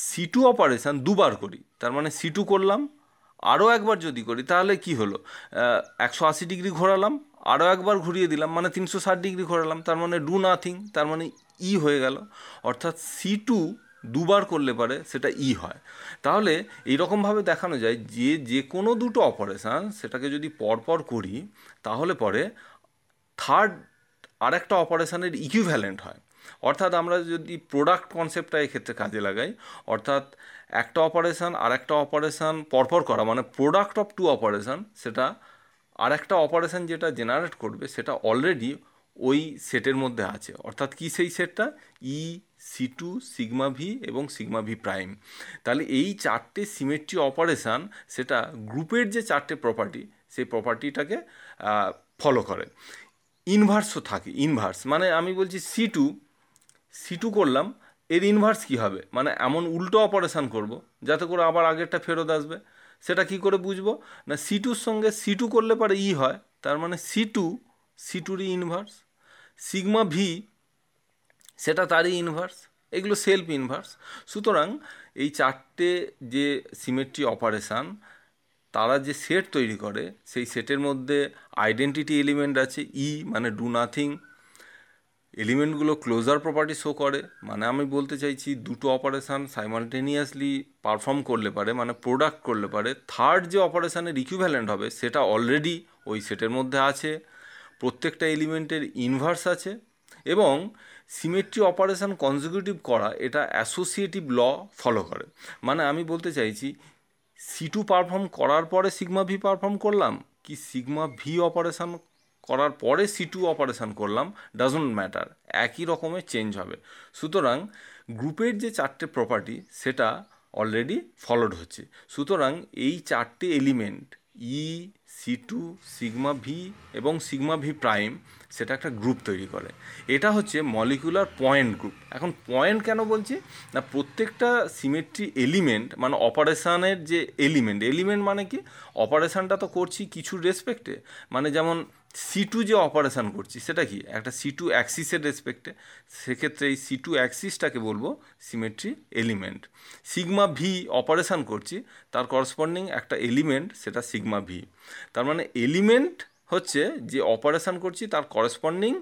সি টু অপারেশান দুবার করি, তার মানে সি টু করলাম, আরও একবার যদি করি, তাহলে কি হলো? একশো আশি ডিগ্রি ঘোরালাম, আরও একবার ঘুরিয়ে দিলাম মানে তিনশো ষাট ডিগ্রি ঘোরালাম, তার মানে ডু নাথিং তার মানে ই হয়ে গেল। অর্থাৎ সি টু দুবার করলে পারে সেটা ই হয়। তাহলে এইরকমভাবে দেখানো যায় যে যে কোনো দুটো অপারেশান সেটাকে যদি পরপর করি, তাহলে পরে থার্ড আরেকটা অপারেশানের ইকুইভ্যালেন্ট হয়। অর্থাৎ আমরা যদি প্রোডাক্ট কনসেপ্টটা এক্ষেত্রে কাজে লাগাই, অর্থাৎ একটা অপারেশান আর একটা অপারেশান পরপর করা মানে প্রোডাক্ট অফ টু অপারেশান সেটা আর একটা অপারেশান যেটা জেনারেট করবে, সেটা অলরেডি ওই সেটের মধ্যে আছে। অর্থাৎ কি সেই সেটটা? E C two sigma V এবং সিগমা ভি প্রাইম তাহলে এই চারটে সিমেট্রি অপারেশান সেটা গ্রুপের যে চারটে প্রপার্টি সেই প্রপার্টিটাকে ফলো করে। ইনভার্সও থাকে ইনভার্স মানে আমি বলছি সি টু সি টু করলাম, এর ইনভার্স কী হবে? মানে এমন উল্টো অপারেশান করব, যাতে করে আবার আগেরটা ফেরত আসবে। সেটা কি করে বুঝব? না সি টুর সঙ্গে সি টু করলে পরে ই হয়, তার মানে সি টু সি টুরই ইনভার্স সিগমা ভি, সেটা তারই ইনভার্স এগুলো সেলফ ইনভার্স সুতরাং এই চারটে যে সিমেট্রি অপারেশান তারা যে সেট তৈরি করে, সেই সেটের মধ্যে আইডেন্টিটি এলিমেন্ট আছে ই মানে ডু নাথিং এলিমেন্টগুলো ক্লোজার প্রপার্টি শো করে মানে আমি বলতে চাইছি দুটো অপারেশান সাইমালটেনিয়াসলি পারফর্ম করলে পারে মানে প্রোডাক্ট করলে পারে। থার্ড যে অপারেশানের ইকুইভ্যালেন্ট হবে, সেটা অলরেডি ওই সেটের মধ্যে আছে। প্রত্যেকটা এলিমেন্টের ইনভার্স আছে এবং সিমেট্রি অপারেশান কনজিকিউটিভ করা এটা অ্যাসোসিয়েটিভ ল ফলো করে। মানে আমি বলতে চাইছি সি টু পারফর্ম করার পরে সিগমা ভি পারফর্ম করলাম কি সিগমা ভি অপারেশান করার পরে সি টু অপারেশান করলাম? ডাজন্ট ম্যাটার একই রকমের চেঞ্জ হবে। সুতরাং গ্রুপের যে চারটে প্রপার্টি সেটা অলরেডি ফলোড হচ্ছে। সুতরাং এই চারটে element E C two sigma V এবং সিগমা ভি প্রাইম সেটা একটা গ্রুপ তৈরি করে। এটা হচ্ছে মলিকুলার পয়েন্ট গ্রুপ এখন পয়েন্ট কেন বলছি? না, প্রত্যেকটা সিমেট্রি এলিমেন্ট মানে অপারেশানের যে এলিমেন্ট এলিমেন্ট মানে কি? অপারেশানটা তো করছি কিছু রেসপেক্টে মানে যেমন সি টু যে অপারেশান করছি, সেটা কি? একটা সি টু অ্যাক্সিসের রেসপেক্টে সেক্ষেত্রে এই সি টু অ্যাক্সিসটাকে বলব symmetry element sigma V operation করছি, তার করসপন্ডিং একটা এলিমেন্ট সেটা সিগমা ভি তার মানে এলিমেন্ট হচ্ছে যে অপারেশান করছি, তার করসপন্ডিং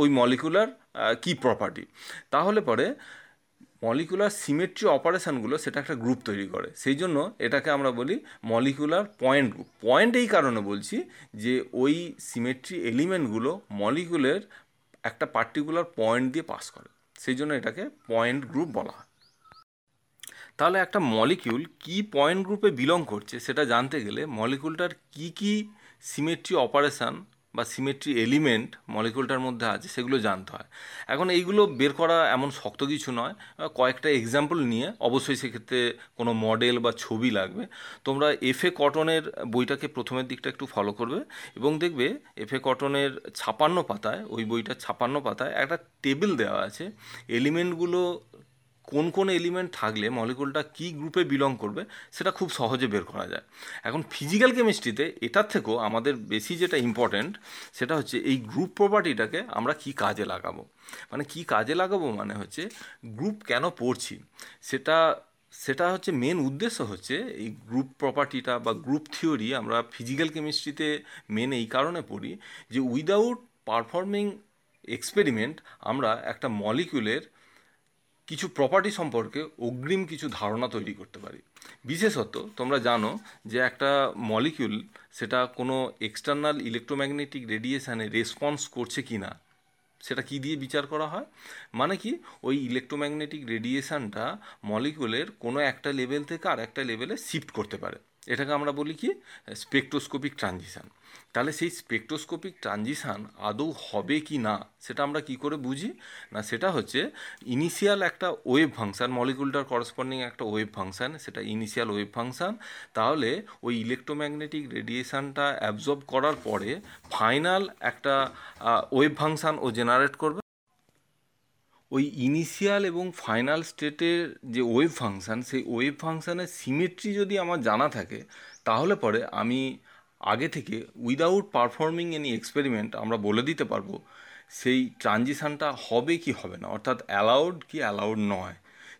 ওই মলিকুলার কি প্রপার্টি তাহলে পরে মলিকুলার সিমেট্রি অপারেশানগুলো সেটা একটা গ্রুপ তৈরি করে। সেই জন্য এটাকে আমরা বলি মলিকুলার পয়েন্ট গ্রুপ পয়েন্ট এই কারণে বলছি যে ওই সিমেট্রি এলিমেন্টগুলো মলিকুলের একটা পার্টিকুলার পয়েন্ট দিয়ে পাস করে। সেই জন্য এটাকে পয়েন্ট গ্রুপ বলা হয়। তাহলে একটা মলিকিউল কি পয়েন্ট গ্রুপে বিলং করছে সেটা জানতে গেলে মলিকুলটার কি কি সিমেট্রি অপারেশান বা সিমেট্রি এলিমেন্ট মলিকুলটার মধ্যে আছে, সেগুলো জানতে হয়। এখন এইগুলো বের করা এমন শক্ত কিছু নয়। কয়েকটা এক্সাম্পল নিয়ে অবশ্যই সেক্ষেত্রে কোনো মডেল বা ছবি লাগবে। তোমরা এফ এ কটনের বইটাকে প্রথমের দিকটা একটু ফলো করবে এবং দেখবে এফ এ কটনের ছাপান্ন পাতায়, ওই বইটার ছাপান্ন পাতায় একটা টেবিল দেওয়া আছে। এলিমেন্টগুলো কোন কোন এলিমেন্ট থাকলে মলিকুলটা কী গ্রুপে বিলং করবে, সেটা খুব সহজে বের করা যায়। এখন ফিজিক্যাল কেমিস্ট্রিতে এটার থেকেও আমাদের বেশি যেটা ইম্পর্ট্যান্ট সেটা হচ্ছে এই গ্রুপ প্রপার্টিটাকে আমরা কি কাজে লাগাবো। মানে কি কাজে লাগাবো মানে হচ্ছে গ্রুপ কেন পড়ছি? সেটা সেটা হচ্ছে মেন উদ্দেশ্য হচ্ছে এই গ্রুপ প্রপার্টিটা বা গ্রুপ থিওরি আমরা ফিজিক্যাল কেমিস্ট্রিতে মেন এই কারণে পড়ি যে উইদাউট পারফর্মিং এক্সপেরিমেন্ট আমরা একটা মলিকুলের কিছু প্রপার্টি সম্পর্কে অগ্রিম কিছু ধারণা তৈরি করতে পারি। বিশেষত তোমরা জানো যে একটা মলিকিউল সেটা কোনো এক্সটার্নাল ইলেকট্রোম্যাগনেটিক রেডিয়েশানে রেসপন্স করছে কি না সেটা কি দিয়ে বিচার করা হয়? মানে কি, ওই ইলেকট্রোম্যাগনেটিক রেডিয়েশানটা মলিকিউলের কোনো একটা লেভেল থেকে আর একটা লেভেলে শিফট করতে পারে। এটাকে আমরা বলি কি? Spectroscopic transition. তাহলে সেই স্পেকট্রোস্কোপিক ট্রানজিশান আদৌ হবে কি না, সেটা আমরা কি করে বুঝি? না, সেটা হচ্ছে ইনিশিয়াল একটা ওয়েভ ফাংশান মলিকুলটার করসপন্ডিং একটা ওয়েভ ফাংশান, সেটা ইনিশিয়াল ওয়েভ ফাংশান। তাহলে ওই ইলেকট্রোম্যাগনেটিক রেডিয়েশানটা অ্যাবজর্ব করার পরে ফাইনাল একটা ওয়েভ ফাংশান ও জেনারেট করবে। ওই ইনিশিয়াল এবং ফাইনাল স্টেটের যে ওয়েব ফাংশান সেই ওয়েব ফাংশানের সিমেট্রি যদি আমার জানা থাকে, তাহলে পরে আমি আগে থেকে উইদাউট পারফর্মিং এনি এক্সপেরিমেন্ট আমরা বলে দিতে পারব, সেই ট্রানজিশানটা হবে কি হবে না? অর্থাৎ অ্যালাউড কি অ্যালাউড নয়।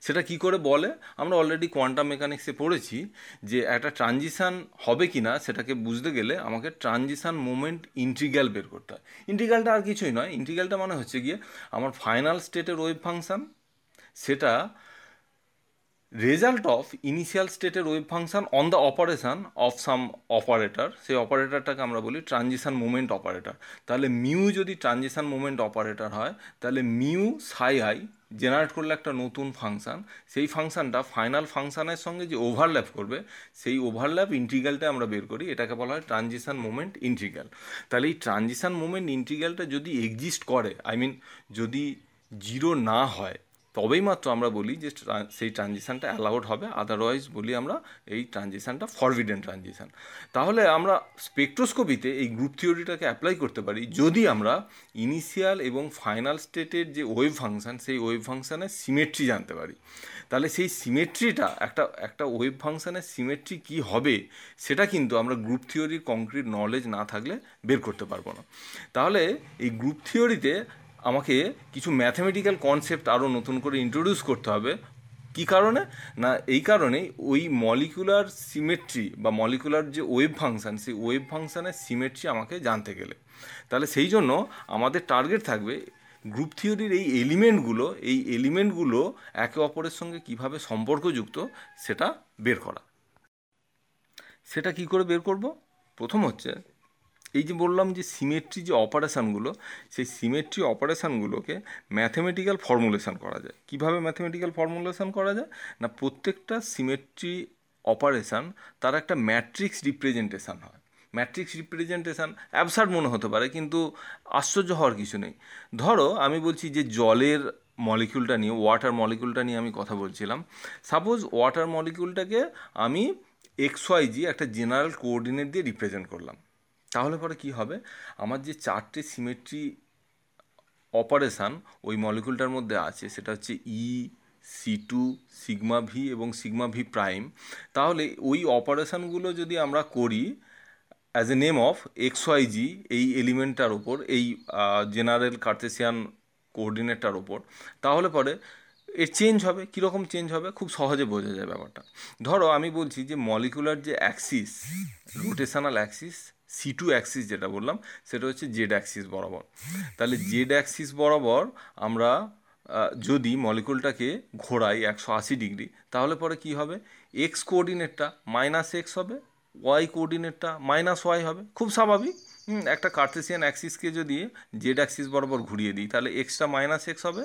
সেটা কি করে বলে? আমরা অলরেডি কোয়ান্টাম মেকানিক্সে পড়েছি যে একটা ট্রানজিশান হবে কি না সেটাকে বুঝতে গেলে আমাকে ট্রানজিশান মোমেন্ট ইন্টিগ্রাল বের করতে হয়। ইন্টিগ্রালটা আর কিছুই নয়। ইন্টিগ্রালটা মানে হচ্ছে গিয়ে আমার ফাইনাল স্টেটের ওয়েভ ফাংশান সেটা রেজাল্ট অফ ইনিশিয়াল স্টেটের wave function on the operation of some operator সেই অপারেটারটাকে আমরা বলি ট্রানজিশন মুভমেন্ট অপারেটর তাহলে মিউ যদি ট্রানজিশন মুভমেন্ট অপারেটার হয়, তাহলে মিউ সাই আই জেনারেট করলে একটা নতুন ফাংশান, সেই ফাংশানটা ফাইনাল ফাংশানের সঙ্গে যে ওভারল্যাপ করবে, সেই ওভারল্যাপ ইন্টিগ্রালটা আমরা বের করি, এটাকে বলা হয় ট্রানজিশান মোমেন্ট ইন্টিগ্রাল তাহলে এই ট্রানজিশান মুমেন্ট ইন্টিগ্রালটা যদি এক্সিস্ট করে আই মিন যদি জিরো না হয় তবেই মাত্র আমরা বলি যে সেই ট্রানজিশানটা অ্যালাউড হবে, আদারওয়াইজ বলি আমরা এই ট্রানজিশানটা ফরবিডেন ট্রানজিশান। তাহলে আমরা স্পেকট্রোস্কোপিতে এই গ্রুপ থিওরিটাকে অ্যাপ্লাই করতে পারি যদি আমরা ইনিশিয়াল এবং ফাইনাল স্টেটের যে ওয়েভ ফাংশান, সেই ওয়েভ ফাংশানের সিমেট্রি জানতে পারি। তাহলে সেই সিমেট্রিটা, একটা একটা ওয়েভ ফাংশানের সিমেট্রি কী হবে, সেটা কিন্তু আমরা গ্রুপ থিওরির কংক্রিট নলেজ না থাকলে বের করতে পারব না। তাহলে এই গ্রুপ থিওরিতে আমাকে কিছু ম্যাথামেটিক্যাল কনসেপ্ট আরও নতুন করে ইন্ট্রোডিউস করতে হবে। কী কারণে? না, এই কারণেই ওই মলিকুলার সিমেট্রি বা মলিকুলার যে ওয়েভ ফাংশান সেই ওয়েভ ফাংশানের সিমেট্রি আমাকে জানতে গেলে। তাহলে সেই জন্য আমাদের টার্গেট থাকবে গ্রুপ থিওরির এই এলিমেন্টগুলো এই এলিমেন্টগুলো একে অপরের সঙ্গে কীভাবে সম্পর্কযুক্ত সেটা বের করা। সেটা কি করে বের করব? প্রথম হচ্ছে এই যে বললাম যে সিমেট্রি যে অপারেশানগুলো সেই সিমেট্রি অপারেশানগুলোকে ম্যাথমেটিক্যাল ফর্মুলেশান করা যায়। কীভাবে ম্যাথমেটিক্যাল ফর্মুলেশন করা যায়? না, প্রত্যেকটা সিমেট্রি অপারেশান তার একটা ম্যাট্রিক্স রিপ্রেজেন্টেশন হয়। ম্যাট্রিক্স রিপ্রেজেন্টেশন অ্যাবসার্ড মনে হতে পারে, কিন্তু আশ্চর্য হওয়ার কিছু নেই। ধরো, আমি বলছি যে জলের মলিকিউলটা নিয়ে ওয়াটার মলিকিউলটা নিয়ে আমি কথা বলছিলাম। সাপোজ ওয়াটার মলিকিউলটাকে আমি এক্স ওয়াই জি একটা জেনারেল কোঅর্ডিনেট দিয়ে রিপ্রেজেন্ট করলাম। তাহলে পরে কি হবে? আমার যে চারটে সিমেট্রি অপারেশান ওই মলিকুলটার মধ্যে আছে, সেটা হচ্ছে E C two sigma V এবং সিগমা ভি প্রাইম তাহলে ওই অপারেশানগুলো যদি আমরা করি as a name of X Y Z এই এলিমেন্টটার ওপর এই জেনারেল কার্তেসিয়ান কোঅর্ডিনেটটার ওপর তাহলে পরে এর চেঞ্জ হবে। কীরকম চেঞ্জ হবে? খুব সহজে বোঝা যায় ব্যাপারটা। ধরো আমি বলছি যে মলিকুলার যে axis rotational axis C two axis যেটা বললাম, সেটা হচ্ছে জেড অ্যাক্সিস বরাবর। তাহলে জেড অ্যাক্সিস বরাবর আমরা যদি মলিকুলটাকে ঘোরাই একশো আশি ডিগ্রি, তাহলে পরে কি হবে? এক্স কোঅর্ডিনেটটা মাইনাস এক্স হবে ওয়াই কোঅর্ডিনেটটা মাইনাস ওয়াই হবে। খুব স্বাভাবিক। একটা কার্তেসিয়ান অ্যাক্সিসকে যদি জেড অ্যাক্সিস বরাবর ঘুরিয়ে দিই, তাহলে এক্সটা মাইনাস এক্স হবে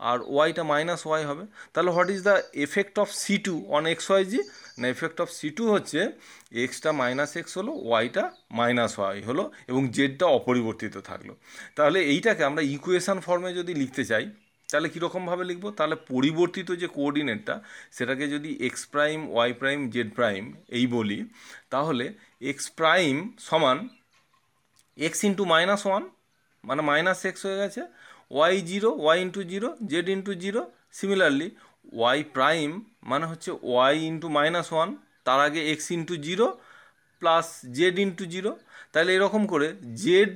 আর ওয়াইটা মাইনাস ওয়াই হবে। তাহলে what is the effect of C two on X Y Z না এফেক্ট অফ সি টু হচ্ছে এক্সটা মাইনাস এক্স হলো ওয়াইটা মাইনাস ওয়াই হলো, এবং জেডটা অপরিবর্তিত থাকল। তাহলে এইটাকে আমরা ইকুয়েশন ফর্মে যদি লিখতে চাই, তাহলে কীরকমভাবে লিখব? তাহলে পরিবর্তিত যে কোঅর্ডিনেটটা সেটাকে যদি X prime Y prime Z prime এই বলি, তাহলে এক্স প্রাইম সমান এক্স ইন্টু মাইনাস ওয়ান মানে মাইনাস এক্স হয়ে গেছে Y zero Y into zero Z into zero similarly Y prime মানে হচ্ছে ওয়াই ইন্টু মাইনাস ওয়ান তার আগে X into zero plus Z into zero তাহলে এরকম করে Z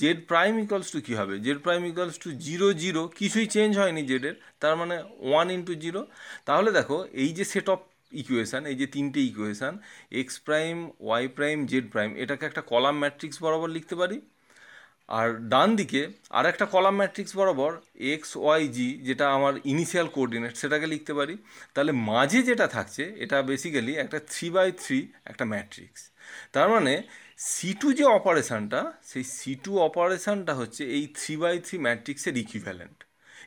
Z prime equals to কী হবে? Z prime equals to zero zero কিছুই চেঞ্জ হয়নি জেডের তার মানে ওয়ান ইন্টু জিরো তাহলে দেখো, এই যে সেট অফ ইকুয়েশান এই যে তিনটে equation X prime Y prime Z prime এটাকে একটা কলাম ম্যাট্রিক্স বরাবর লিখতে পারি। আর ডান দিকে আর একটা কলাম ম্যাট্রিক্স বরাবর এক্স, ওয়াই, জি, যেটা আমার ইনিশিয়াল কোঅর্ডিনেট সেটাকে লিখতে পারি। তাহলে মাঝে যেটা থাকছে, এটা বেসিক্যালি একটা থ্রি বাই থ্রি একটা ম্যাট্রিক্স। তার মানে সি টু যে অপারেশানটা, সেই সি টু অপারেশানটা হচ্ছে এই থ্রি বাই থ্রি ম্যাট্রিক্সের ইকুইভ্যালেন্ট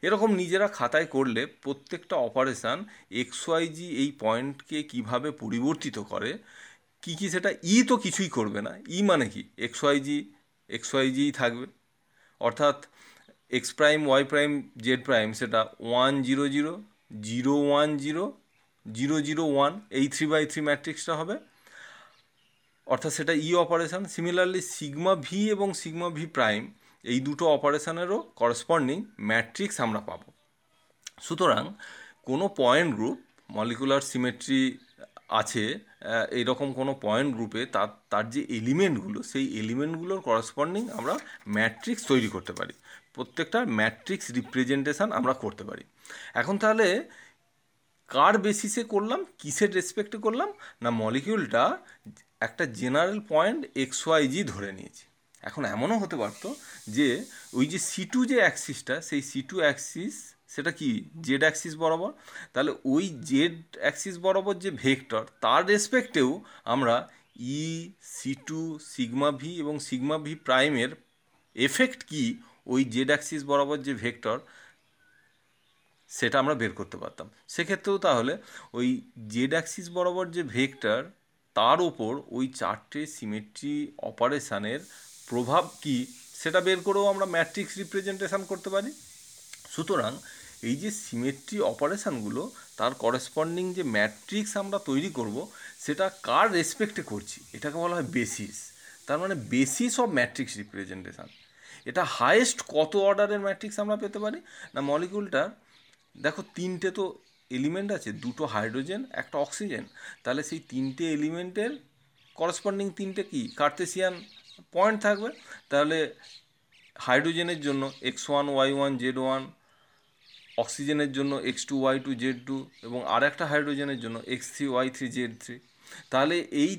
এরকম নিজেরা খাতায় করলে প্রত্যেকটা অপারেশান এক্স, ওয়াই, জি এই পয়েন্টকে কীভাবে পরিবর্তিত করে, কি কি সেটা ই তো কিছুই করবে না। ই মানে কি? X, y, z x y z থাকবে। অর্থাৎ x prime y prime z prime সেটা one zero zero zero one zero zero zero one এই থ্রি বাই থ্রি ম্যাট্রিক্সটা হবে। অর্থাৎ সেটা E operation similarly sigma v এবং সিগমা ভি প্রাইম এই দুটো অপারেশানেরও করসপন্ডিং ম্যাট্রিক্স আমরা পাবো। সুতরাং কোনো পয়েন্ট গ্রুপ মলিকুলার সিমেট্রি আছে আহ, এইরকম কোনো পয়েন্ট গ্রুপে তার তার যে এলিমেন্টগুলো সেই এলিমেন্টগুলোর করসপন্ডিং আমরা ম্যাট্রিক্স তৈরি করতে পারি। প্রত্যেকটা ম্যাট্রিক্স রিপ্রেজেন্টেশন আমরা করতে পারি। এখন তাহলে কার বেসিসে করলাম কিসের রেসপেক্টে করলাম না মলিকিউলটা একটা general point x y z ধরে নিয়েছি? এখন এমনও হতে পারতো যে ওই যে সি টু যে অ্যাক্সিসটা সেই সি টু অ্যাক্সিস সেটা কি জেড অ্যাক্সিস বরাবর? তাহলে ওই জেড অ্যাক্সিস বরাবর যে ভেক্টর, তার রেসপেক্টেও আমরা E C two sigma v এবং সিগমা ভি প্রাইমের এফেক্ট কি ওই জেড অ্যাক্সিস বরাবর যে ভেক্টর, সেটা আমরা বের করতে পারতাম। সেক্ষেত্রেও তাহলে ওই জেড অ্যাক্সিস বরাবর যে ভেক্টর, তার ওপর ওই চারটে সিমেট্রি অপারেশানের প্রভাব কি, সেটা বের করেও আমরা ম্যাট্রিক্স রিপ্রেজেন্টেশন করতে পারি। সুতরাং এই যে সিমেট্রি অপারেশানগুলো তার করেসপন্ডিং যে ম্যাট্রিক্স আমরা তৈরি করব, সেটা কার রেসপেক্টে করছি? এটাকে বলা হয় বেসিস তার মানে বেসিস অফ ম্যাট্রিক্স রিপ্রেজেন্টেশন এটা হায়েস্ট কত অর্ডারের ম্যাট্রিক্স আমরা পেতে পারি? না মলিকুলটার দেখো তিনটে তো এলিমেন্ট আছে, দুটো হাইড্রোজেন একটা অক্সিজেন তাহলে সেই তিনটে এলিমেন্টের করসপন্ডিং তিনটে কি? কার্তেসিয়ান পয়েন্ট থাকবে। তাহলে হাইড্রোজেনের জন্য x one y one z one অক্সিজেনের জন্য x two y two z two এবং আর একটা হাইড্রোজেনের জন্য x three y three z three তাহলে এই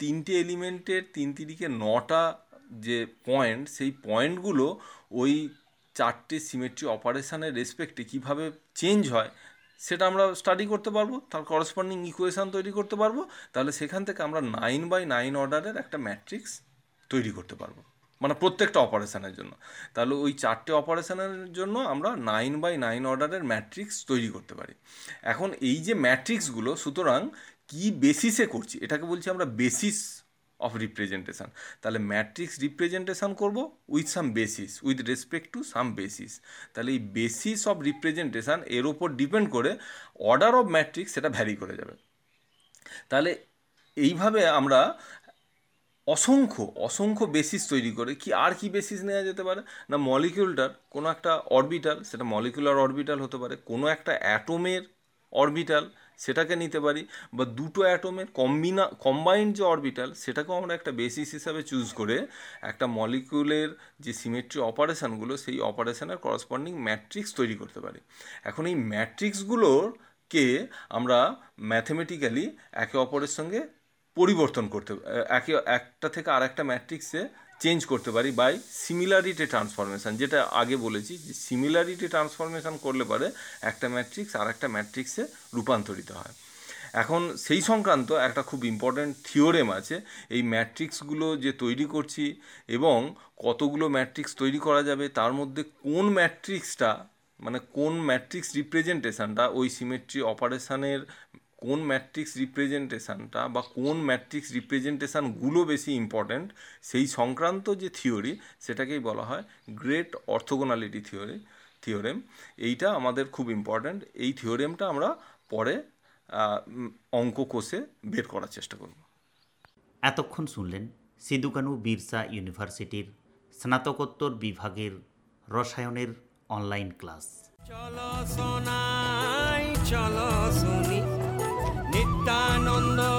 তিনটে এলিমেন্টের তিন তিরিকে নটা যে পয়েন্ট, সেই পয়েন্টগুলো ওই চারটে সিমেট্রি অপারেশানের রেসপেক্টে কীভাবে চেঞ্জ হয়, সেটা আমরা স্টাডি করতে পারব, তার করসপন্ডিং ইকুয়েশান তৈরি করতে পারব, তাহলে সেখান থেকে আমরা নাইন বাই নাইন অর্ডারের একটা ম্যাট্রিক্স তৈরি করতে পারব। মানে প্রত্যেকটা অপারেশানের জন্য। তাহলে ওই চারটে অপারেশানের জন্য আমরা নাইন বাই নাইন অর্ডারের ম্যাট্রিক্স তৈরি করতে পারি। এখন এই যে ম্যাট্রিক্সগুলো সুতরাং কি বেসিসে করছি? এটাকে বলছি আমরা বেসিস অফ রিপ্রেজেন্টেশান তাহলে ম্যাট্রিক্স রিপ্রেজেন্টেশান করব with some basis with respect to some basis তাহলে এই বেসিস অফ রিপ্রেজেন্টেশান এর ওপর ডিপেন্ড করে অর্ডার অফ ম্যাট্রিক্স সেটা ভ্যারি করে যাবে। তাহলে এইভাবে আমরা অসংখ্য অসংখ্য বেসিস তৈরি করে। কি আর কি বেসিস নেওয়া যেতে পারে? না মলিকিউলটার কোনো একটা অরবিটাল সেটা মলিকুলার অরবিটাল হতে পারে, কোনো একটা অ্যাটোমের অরবিটাল সেটাকে নিতে পারি, বা দুটো অ্যাটোমের কম্বিনা কম্বাইন্ড যে অরবিটাল সেটাকেও আমরা একটা বেসিস হিসাবে চুজ করে একটা মলিকিউলের যে সিমেট্রি অপারেশানগুলো সেই অপারেশানের করসপন্ডিং ম্যাট্রিক্স তৈরি করতে পারি। এখন এই ম্যাট্রিক্সগুলোকে আমরা ম্যাথমেটিক্যালি একে অপরের সঙ্গে পরিবর্তন করতে, একে, একটা থেকে আর একটা ম্যাট্রিক্সে চেঞ্জ করতে পারি বাই সিমিলারিটি ট্রান্সফরমেশান যেটা আগে বলেছি যে সিমিলারিটি ট্রান্সফরমেশান করলে পারে একটা ম্যাট্রিক্স আর একটা ম্যাট্রিক্সে রূপান্তরিত হয়। এখন সেই সংক্রান্ত একটা খুব ইম্পর্ট্যান্ট থিওরেম আছে, এই ম্যাট্রিক্সগুলো যে তৈরি করছি এবং কতগুলো ম্যাট্রিক্স তৈরি করা যাবে, তার মধ্যে কোন ম্যাট্রিক্সটা মানে কোন ম্যাট্রিক্স রিপ্রেজেন্টেশনটা ওই সিমেট্রি অপারেশানের কোন ম্যাট্রিক্স রিপ্রেজেন্টেশনটা বা কোন ম্যাট্রিক্স রিপ্রেজেন্টেশনগুলো বেশি ইম্পর্ট্যান্ট সেই সংক্রান্ত যে থিওরি সেটাকেই বলা হয় গ্রেট অর্থোগোনালিটি থিওরি থিওরেম এইটা আমাদের খুব ইম্পর্ট্যান্ট এই থিওরেমটা আমরা পরে অঙ্ক কোষে বের করার চেষ্টা করব। এতক্ষণ শুনলেন সিধুকানু বিরসা ইউনিভার্সিটির স্নাতকোত্তর বিভাগের রসায়নের অনলাইন ক্লাস চলো সোনাই চলো শুনি। নিত্যানন্দ জন